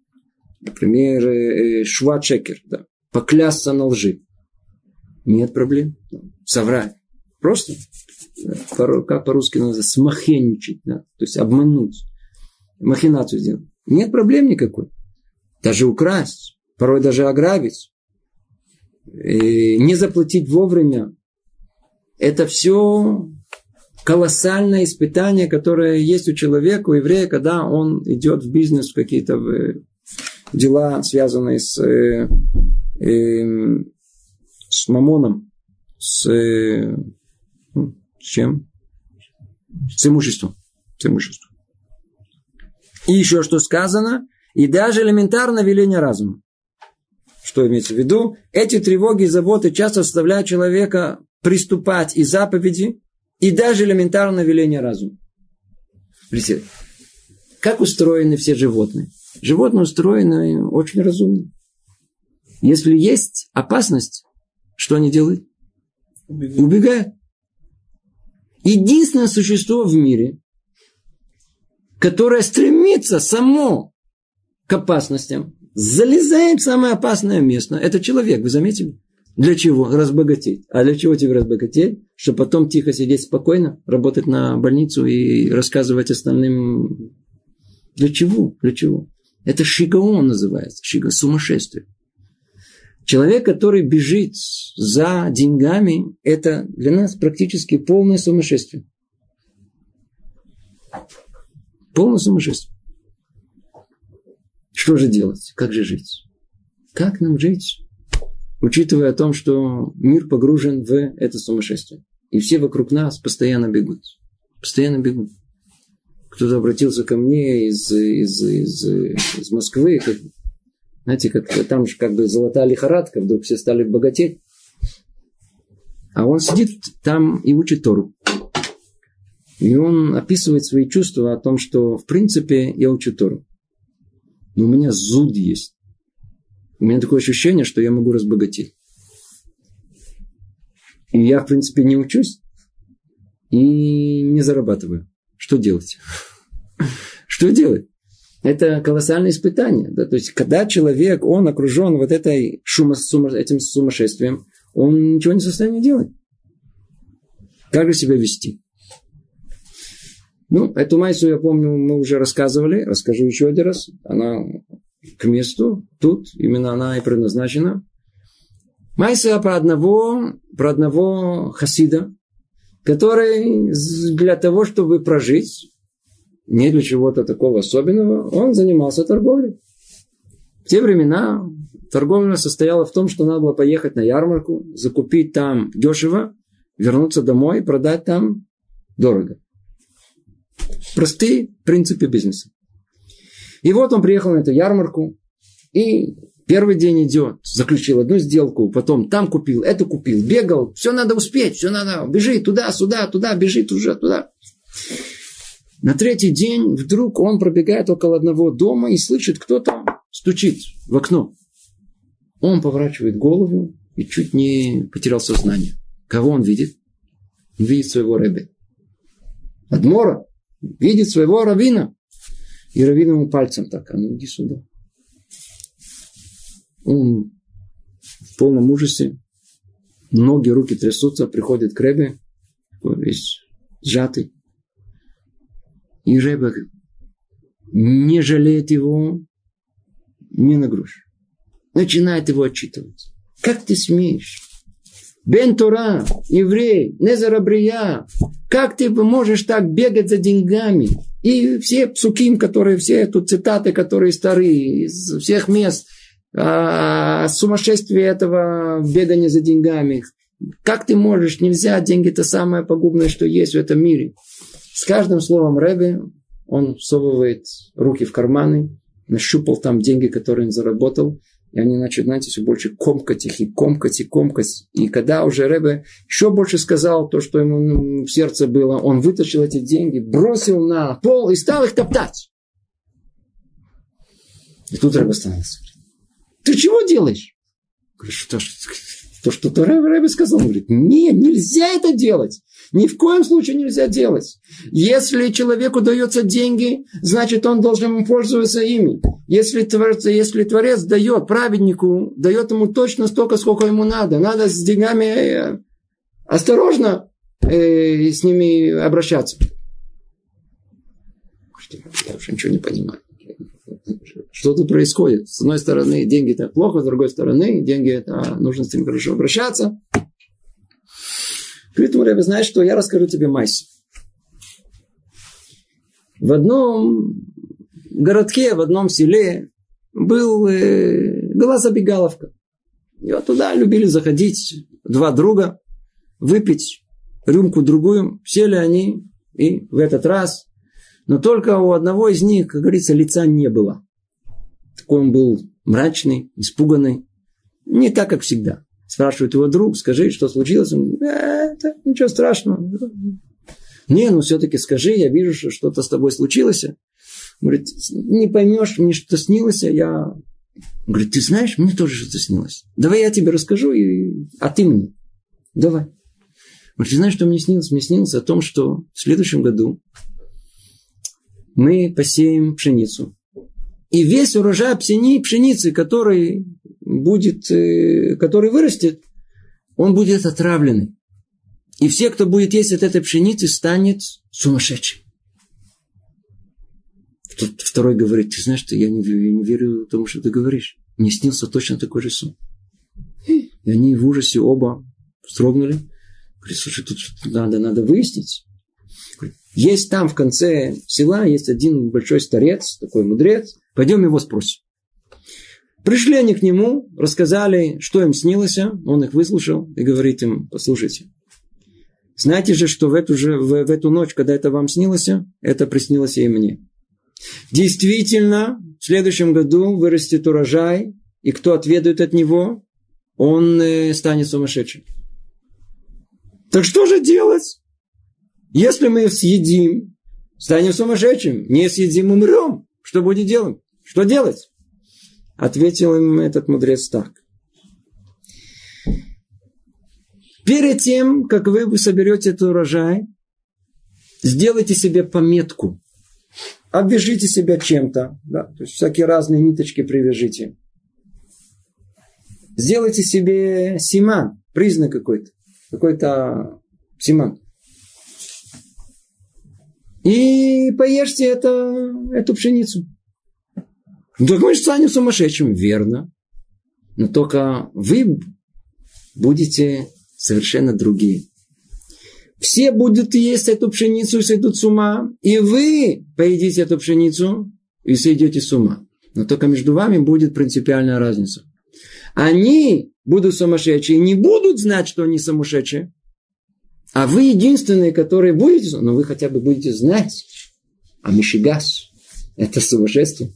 Например, э, швачекер, да, поклясться на лжи. Нет проблем. Соврать. Просто как по-русски называется, смахенничать, да? то есть обмануть, махинацию сделать. Нет проблем никакой. Даже украсть, порой даже ограбить, не заплатить вовремя. Это все колоссальное испытание, которое есть у человека, у еврея, когда он идет в бизнес, в какие-то дела, связанные с, э, э, с мамоном, с э, с чем? С имуществом. С имуществом. И еще что сказано, и даже элементарно веление разума. Что имеется в виду? Эти тревоги и заботы часто заставляют человека приступать и заповеди, и даже элементарное веление разума. Как устроены все животные? Животные устроены очень разумно. Если есть опасность, что они делают? Убегают. Убегают. Единственное существо в мире, которое стремится само к опасностям, залезает в самое опасное место, это человек, вы заметили? Для чего? Разбогатеть. А для чего тебе разбогатеть? Чтобы потом тихо сидеть спокойно, работать на больницу и рассказывать остальным. Для чего? Для чего? Это шигаон называется. Шига, сумасшествие. Человек, который бежит за деньгами, это для нас практически полное сумасшествие. Полное сумасшествие. Что же делать? Как же жить? Как нам жить? Учитывая о том, что мир погружен в это сумасшествие. И все вокруг нас постоянно бегут. Постоянно бегут. Кто-то обратился ко мне из, из, из, из Москвы, как, знаете, как там же как бы золотая лихорадка, вдруг все стали богатеть. А он сидит там и учит Тору. И он описывает свои чувства о том, что в принципе я учу Тору. Но у меня зуд есть. У меня такое ощущение, что я могу разбогатеть. И я, в принципе, не учусь и не зарабатываю. Что делать? Что делать? Это колоссальное испытание. Да? То есть, когда человек, он окружен вот этой шума, сума, этим сумасшествием, он ничего не в состоянии делать. Как же себя вести? Ну, эту майсу, я помню, мы уже рассказывали. Расскажу еще один раз. Она к месту. Тут именно она и предназначена. Майса про одного, про одного хасида, который для того, чтобы прожить, не для чего-то такого особенного, он занимался торговлей. В те времена торговля состояла в том, что надо было поехать на ярмарку, закупить там дешево, вернуться домой и продать там дорого. Простые принципы бизнеса. И вот он приехал на эту ярмарку, и первый день идет, заключил одну сделку, потом там купил, это купил, бегал, все надо успеть, все надо, бежи туда, сюда, туда, бежи туда, туда. На третий день вдруг он пробегает около одного дома и слышит, кто-то стучит в окно. Он поворачивает голову и чуть не потерял сознание. Кого он видит? Он видит своего рэбе. Адмора видит своего равина. И равин ему пальцем так, а ну иди сюда. Он в полном ужасе. Ноги, руки трясутся, приходит к Ребе, весь сжатый. И Рэбе не жалеет его ни на грош. Начинает его отчитывать. Как ты смеешь? Бен Тора, еврей, Незарабрия, как ты можешь так бегать за деньгами? И все псуким, которые, все тут цитаты, которые старые, из всех мест, а, сумасшествие этого бегания за деньгами. Как ты можешь? Нельзя, деньги это самое погубное, что есть в этом мире. С каждым словом Рэбе он всовывает руки в карманы, нащупал там деньги, которые он заработал, и они начали, знаете, все больше комкать их, и комкать, и комкать. И когда уже Рэбе еще больше сказал то, что ему в сердце было, он вытащил эти деньги, бросил на пол и стал их топтать. И тут Рэбе остановился. Ты чего делаешь? Говорит, что, то, что то Рэбе сказал. Он говорит, нет, нельзя это делать. Ни в коем случае нельзя делать. Если человеку дается деньги, значит, он должен пользоваться ими. Если творец, если творец дает праведнику, дает ему точно столько, сколько ему надо. Надо с деньгами э, осторожно э, с ними обращаться. Я уже ничего не понимаю. Что тут происходит? С одной стороны, деньги это плохо, с другой стороны, деньги это нужно с ними хорошо обращаться. Говорит ему, знаешь что, я расскажу тебе майс. В одном городке, в одном селе был, э, была забегаловка. И вот туда любили заходить два друга, выпить рюмку-другую. Сели они, и в этот раз. Но только у одного из них, как говорится, лица не было. Такой он был мрачный, испуганный. Не так, как всегда. Спрашивает его друг, скажи, что случилось? Он, э, это ничего страшного. Не, ну все-таки скажи, я вижу, что что-то с тобой случилось. Говорит, не поймешь, мне что-то снилось, я... Говорит, ты знаешь, мне тоже что-то снилось. Давай я тебе расскажу, и... а ты мне. Давай. Говорит, ты знаешь, что мне снилось? Мне снилось о том, что в следующем году мы посеем пшеницу. И весь урожай пшени, пшеницы, который будет, э, который вырастет, он будет отравленный. И все, кто будет есть от этой пшеницы, станет сумасшедшим. Тут второй говорит, ты знаешь, что я не, я не верю тому, что ты говоришь. Мне снился точно такой же сон. И они в ужасе оба вздрогнули. Говорит, слушай, тут надо, надо выяснить. Есть там в конце села, есть один большой старец, такой мудрец. Пойдем его спросим. Пришли они к нему, рассказали, что им снилось. Он их выслушал и говорит им, послушайте, знаете же, что в эту, же, в, в эту ночь, когда это вам снилось, это приснилось и мне. Действительно, в следующем году вырастет урожай, и кто отведает от него, он э, станет сумасшедшим. Так что же делать? Если мы съедим, станем сумасшедшим. Не съедим, умрем. Что будет делать? Что делать? Ответил им этот мудрец так. Перед тем, как вы соберете этот урожай, сделайте себе пометку. Обвяжите себя чем-то. Да? То есть всякие разные ниточки привяжите. Сделайте себе симан, признак какой-то. Какой-то симан. И поешьте это, эту пшеницу. Ну, так мы станем сумасшедшим, верно. Но только вы будете совершенно другие. Все будут есть эту пшеницу и сойдут с ума. И вы поедите эту пшеницу и сойдете с ума. Но только между вами будет принципиальная разница. Они будут сумасшедшие, не будут знать, что они сумасшедшие. А вы единственные, которые будете, но вы хотя бы будете знать. А Мишигас – это сумасшествие.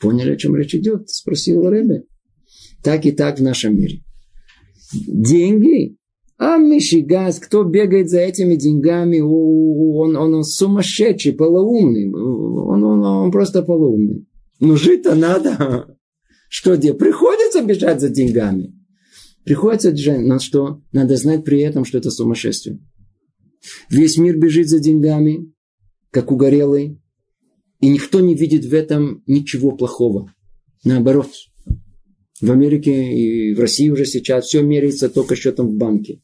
Поняли, о чем речь идет? Спросил Ребе. Так и так в нашем мире. Деньги. А Мишигас, кто бегает за этими деньгами, он, он, он сумасшедший, полоумный. Он, он, он просто полоумный. Но жить-то надо. Что где? Приходится бежать за деньгами. Приходится бежать. Но что? Надо знать при этом, что это сумасшествие. Весь мир бежит за деньгами, как угорелый. И никто не видит в этом ничего плохого. Наоборот. В Америке и в России уже сейчас все меряется только счетом в банке.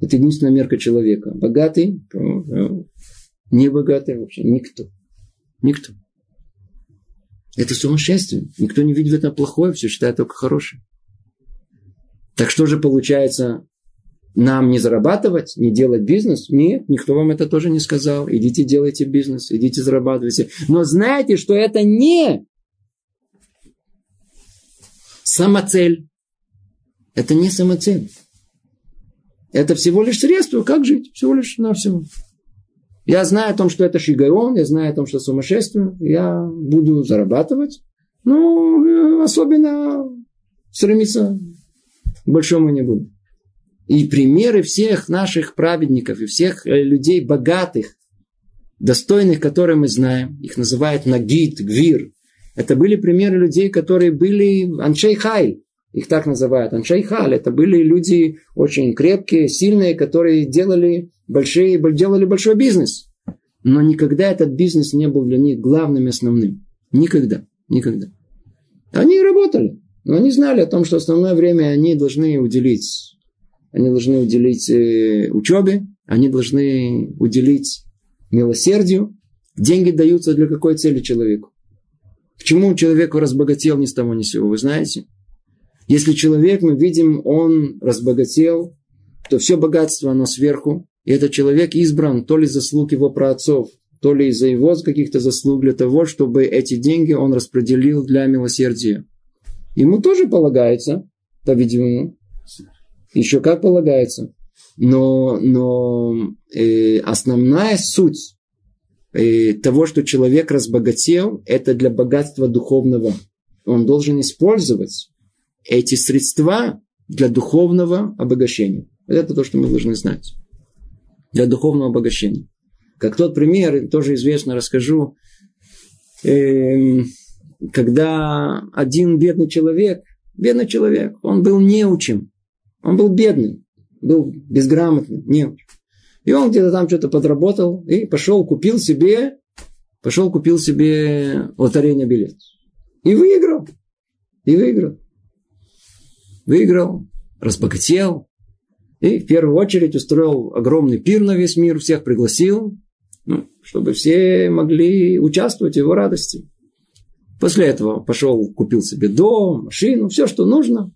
Это единственная мерка человека. Богатый, не богатый вообще, никто. Никто. Это сумасшествие. Никто не видит в этом плохое, все считает только хорошее. Так что же получается, нам не зарабатывать, не делать бизнес? Нет, никто вам это тоже не сказал. Идите делайте бизнес, идите зарабатывайте. Но знайте, что это не самоцель. Это не самоцель. Это всего лишь средство, как жить. Всего лишь на всего. Я знаю о том, что это шигайон, я знаю о том, что сумасшествие. Я буду зарабатывать. Ну, особенно стремиться к большому не буду. И примеры всех наших праведников и всех э, людей богатых, достойных, которые мы знаем, их называют Нагид, Гвир, это были примеры людей, которые были аншей хай, их так называют, аншей халь. Это были люди очень крепкие, сильные, которые делали, большие, делали большой бизнес. Но никогда этот бизнес не был для них главным и основным. Никогда. Никогда. Они работали. Но они знали о том, что основное время они должны уделить. Они должны уделить э, учебе, они должны уделить милосердию. Деньги даются для какой цели человеку? Почему человек разбогател ни с того ни с сего, вы знаете? Если человек, мы видим, он разбогател, то все богатство, оно сверху. И этот человек избран то ли заслуг его праотцов, то ли из-за его каких-то заслуг для того, чтобы эти деньги он распределил для милосердия. Ему тоже полагается, по-видимому. Еще как полагается. Но, но э, основная суть Э, того, что человек разбогател, это для богатства духовного. Он должен использовать эти средства для духовного обогащения. Это то, что мы должны знать. Для духовного обогащения. Как тот пример, тоже известно, расскажу. Эм, когда один бедный человек, бедный человек, он был неучим, он был бедный, был безграмотный, неучим. И он где-то там что-то подработал и пошел, купил себе, пошел, купил себе лотерейный билет. И выиграл. И выиграл. Выиграл, разбогател. И в первую очередь устроил огромный пир на весь мир, всех пригласил, ну, чтобы все могли участвовать в его радости. После этого пошел, купил себе дом, машину, все, что нужно.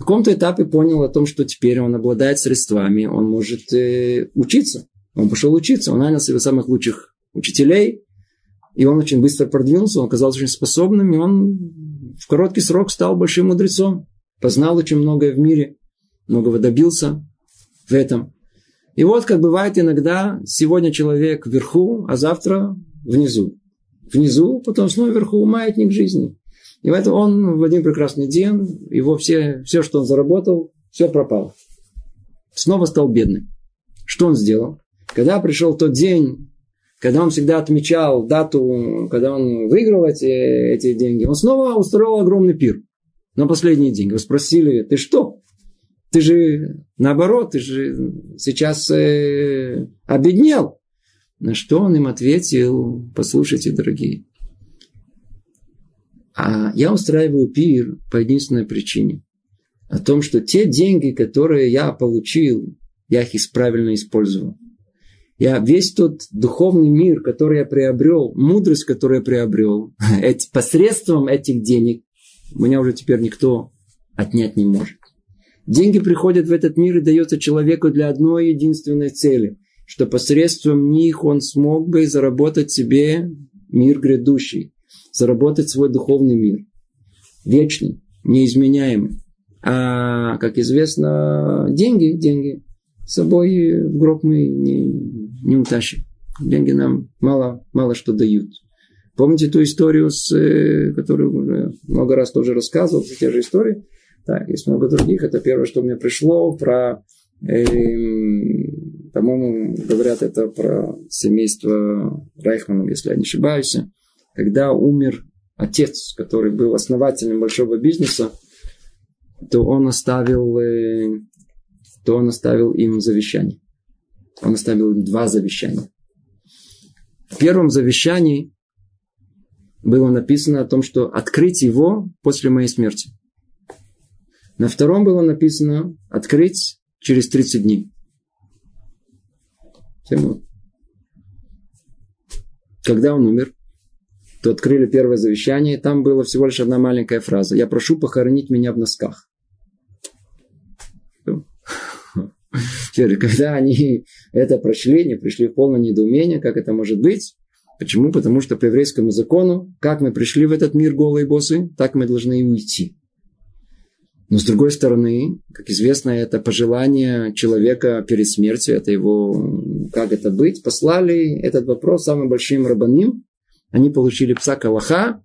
В каком-то этапе понял о том, что теперь он обладает средствами, он может э, учиться. Он пошел учиться, он нанял себе самых лучших учителей, и он очень быстро продвинулся, он оказался очень способным, и он в короткий срок стал большим мудрецом. Познал очень многое в мире, многого добился в этом. И вот, как бывает иногда, сегодня человек вверху, а завтра внизу внизу, потом снова вверху маятник жизни. И в этом он в один прекрасный день, его все, все, что он заработал, все пропало. Снова стал бедным. Что он сделал? Когда пришел тот день, когда он всегда отмечал дату, когда он выиграл эти, эти деньги, он снова устроил огромный пир на последний день. Вы спросили, ты что? Ты же наоборот, ты же сейчас э, обеднел. На что он им ответил, послушайте, дорогие, а я устраиваю пир по единственной причине. О том, что те деньги, которые я получил, я их правильно использовал. Я весь тот духовный мир, который я приобрел, мудрость, которую я приобрел, эти, посредством этих денег, меня уже теперь никто отнять не может. Деньги приходят в этот мир и дается человеку для одной единственной цели – что посредством них он смог бы заработать себе мир грядущий, заработать свой духовный мир, вечный, неизменяемый. А, как известно, деньги, деньги с собой в гроб мы не, не утащим. Деньги нам мало, мало что дают. Помните ту историю, с, э, которую уже много раз тоже рассказывал, те же истории? Так, есть много других. Это первое, что мне пришло про э, по-моему, говорят это про семейство Райхманов, если я не ошибаюсь. Когда умер отец, который был основателем большого бизнеса, то он оставил, э, то он оставил им завещание. Он оставил им два завещания. В первом завещании было написано о том, что открыть его после моей смерти. На втором было написано открыть через 30 дней. Когда он умер, то открыли первое завещание, и там была всего лишь одна маленькая фраза. «Я прошу похоронить меня в носках». Когда они это прочли, они пришли в полное недоумение, как это может быть. Почему? Потому что по еврейскому закону, как мы пришли в этот мир голые боссы, так мы должны и уйти. Но с другой стороны, как известно, это пожелание человека перед смертью, это его, как это быть, послали этот вопрос самым большим рабаним. Они получили пса Калаха,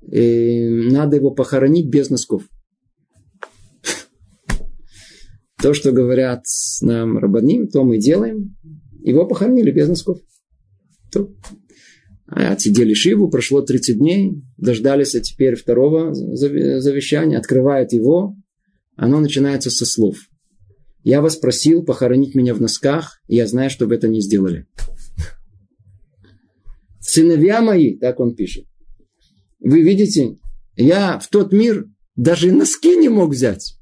надо его похоронить без носков. То, что говорят нам рабаним, то мы делаем. Его похоронили без носков. То. Отсидели Шиву, прошло 30 дней, дождались а теперь второго завещания, открывает его, оно начинается со слов. Я вас просил похоронить меня в носках, и я знаю, что вы это не сделали. Сыновья мои, так он пишет, вы видите, я в тот мир даже носки не мог взять.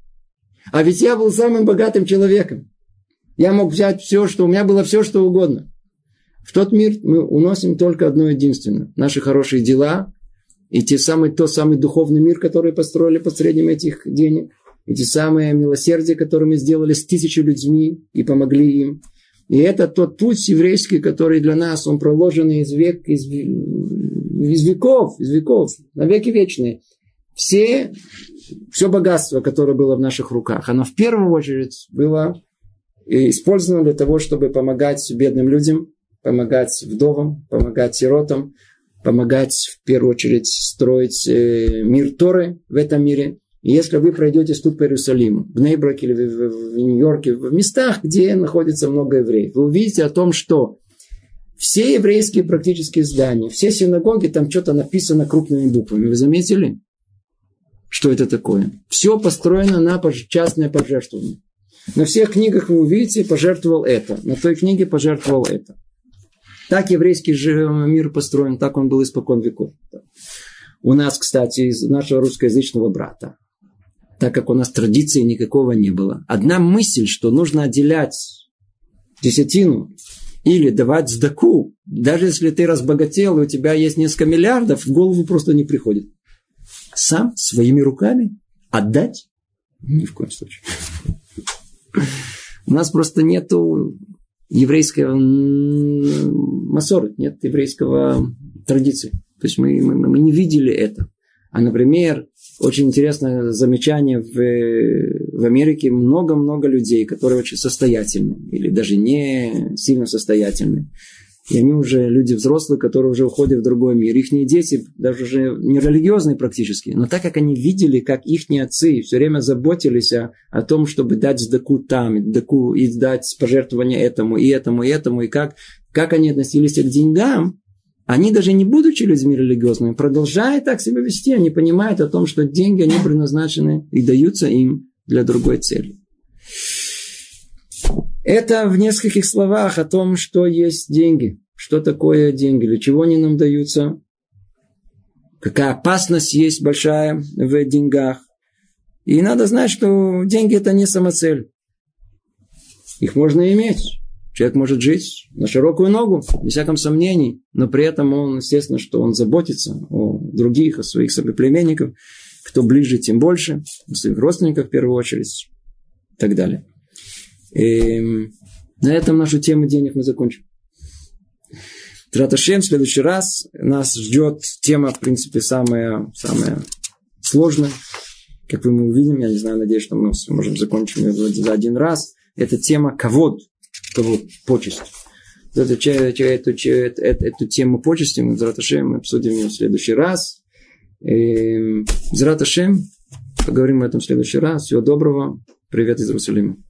А ведь я был самым богатым человеком. Я мог взять все, что у меня было все, что угодно. В тот мир мы уносим только одно единственное. Наши хорошие дела и те самые, тот самый духовный мир, который построили посредством этих денег. И те самые милосердия, которые мы сделали с тысячей людьми и помогли им. И это тот путь еврейский, который для нас, он проложен из, век, из, из веков, из веков, на веки вечные. Все, все богатство, которое было в наших руках, оно в первую очередь было использовано для того, чтобы помогать бедным людям, помогать вдовам, помогать сиротам, помогать в первую очередь строить э, мир Торы в этом мире. Если вы пройдете тут по Иерусалиму, в Нейбраке или в, в Нью-Йорке, в местах, где находится много евреев, вы увидите о том, что все еврейские практически здания, все синагоги, там что-то написано крупными буквами. Вы заметили? Что это такое? Все построено на частное пожертвование. На всех книгах вы увидите, пожертвовал это. На той книге пожертвовал это. Так еврейский мир построен, так он был испокон веков. У нас, кстати, из нашего русскоязычного брата, так как у нас традиции никакого не было, одна мысль, что нужно отделять десятину или давать сдаку, даже если ты разбогател, и у тебя есть несколько миллиардов, в голову просто не приходит. Сам своими руками отдать? Ни в коем случае. У нас просто нету еврейского масоры, нет еврейского традиции. То есть мы, мы, мы не видели это. А, например, очень интересное замечание в, в Америке. Много-много людей, которые очень состоятельны. Или даже не сильно состоятельны. И они уже люди взрослые, которые уже уходят в другой мир. Их дети даже уже не религиозные практически. Но так как они видели, как их отцы все время заботились о, о том, чтобы дать сдаку там, сдаку, и дать пожертвование этому, и этому, и этому, и как, как они относились к деньгам, они даже не будучи людьми религиозными, продолжают так себя вести, они понимают о том, что деньги, они предназначены и даются им для другой цели. Это в нескольких словах о том, что есть деньги. Что такое деньги, для чего они нам даются, какая опасность есть большая в деньгах. И надо знать, что деньги это не самоцель. Их можно иметь. Человек может жить на широкую ногу, без всяком сомнений, но при этом он, естественно, что он заботится о других, о своих соплеменниках, кто ближе, тем больше, о своих родственниках в первую очередь, и так далее. И на этом нашу тему денег мы закончим. Траташем, в следующий раз нас ждет тема, в принципе, самая, самая сложная. Как мы увидим, я не знаю, надеюсь, что мы сможем закончить за один раз. Это тема ковод кого почесть. Эту, эту, эту, эту, тему почести мы, Зраташем, обсудим ее в следующий раз. Зраташем, поговорим об этом в следующий раз. Всего доброго. Привет из Иерусалима.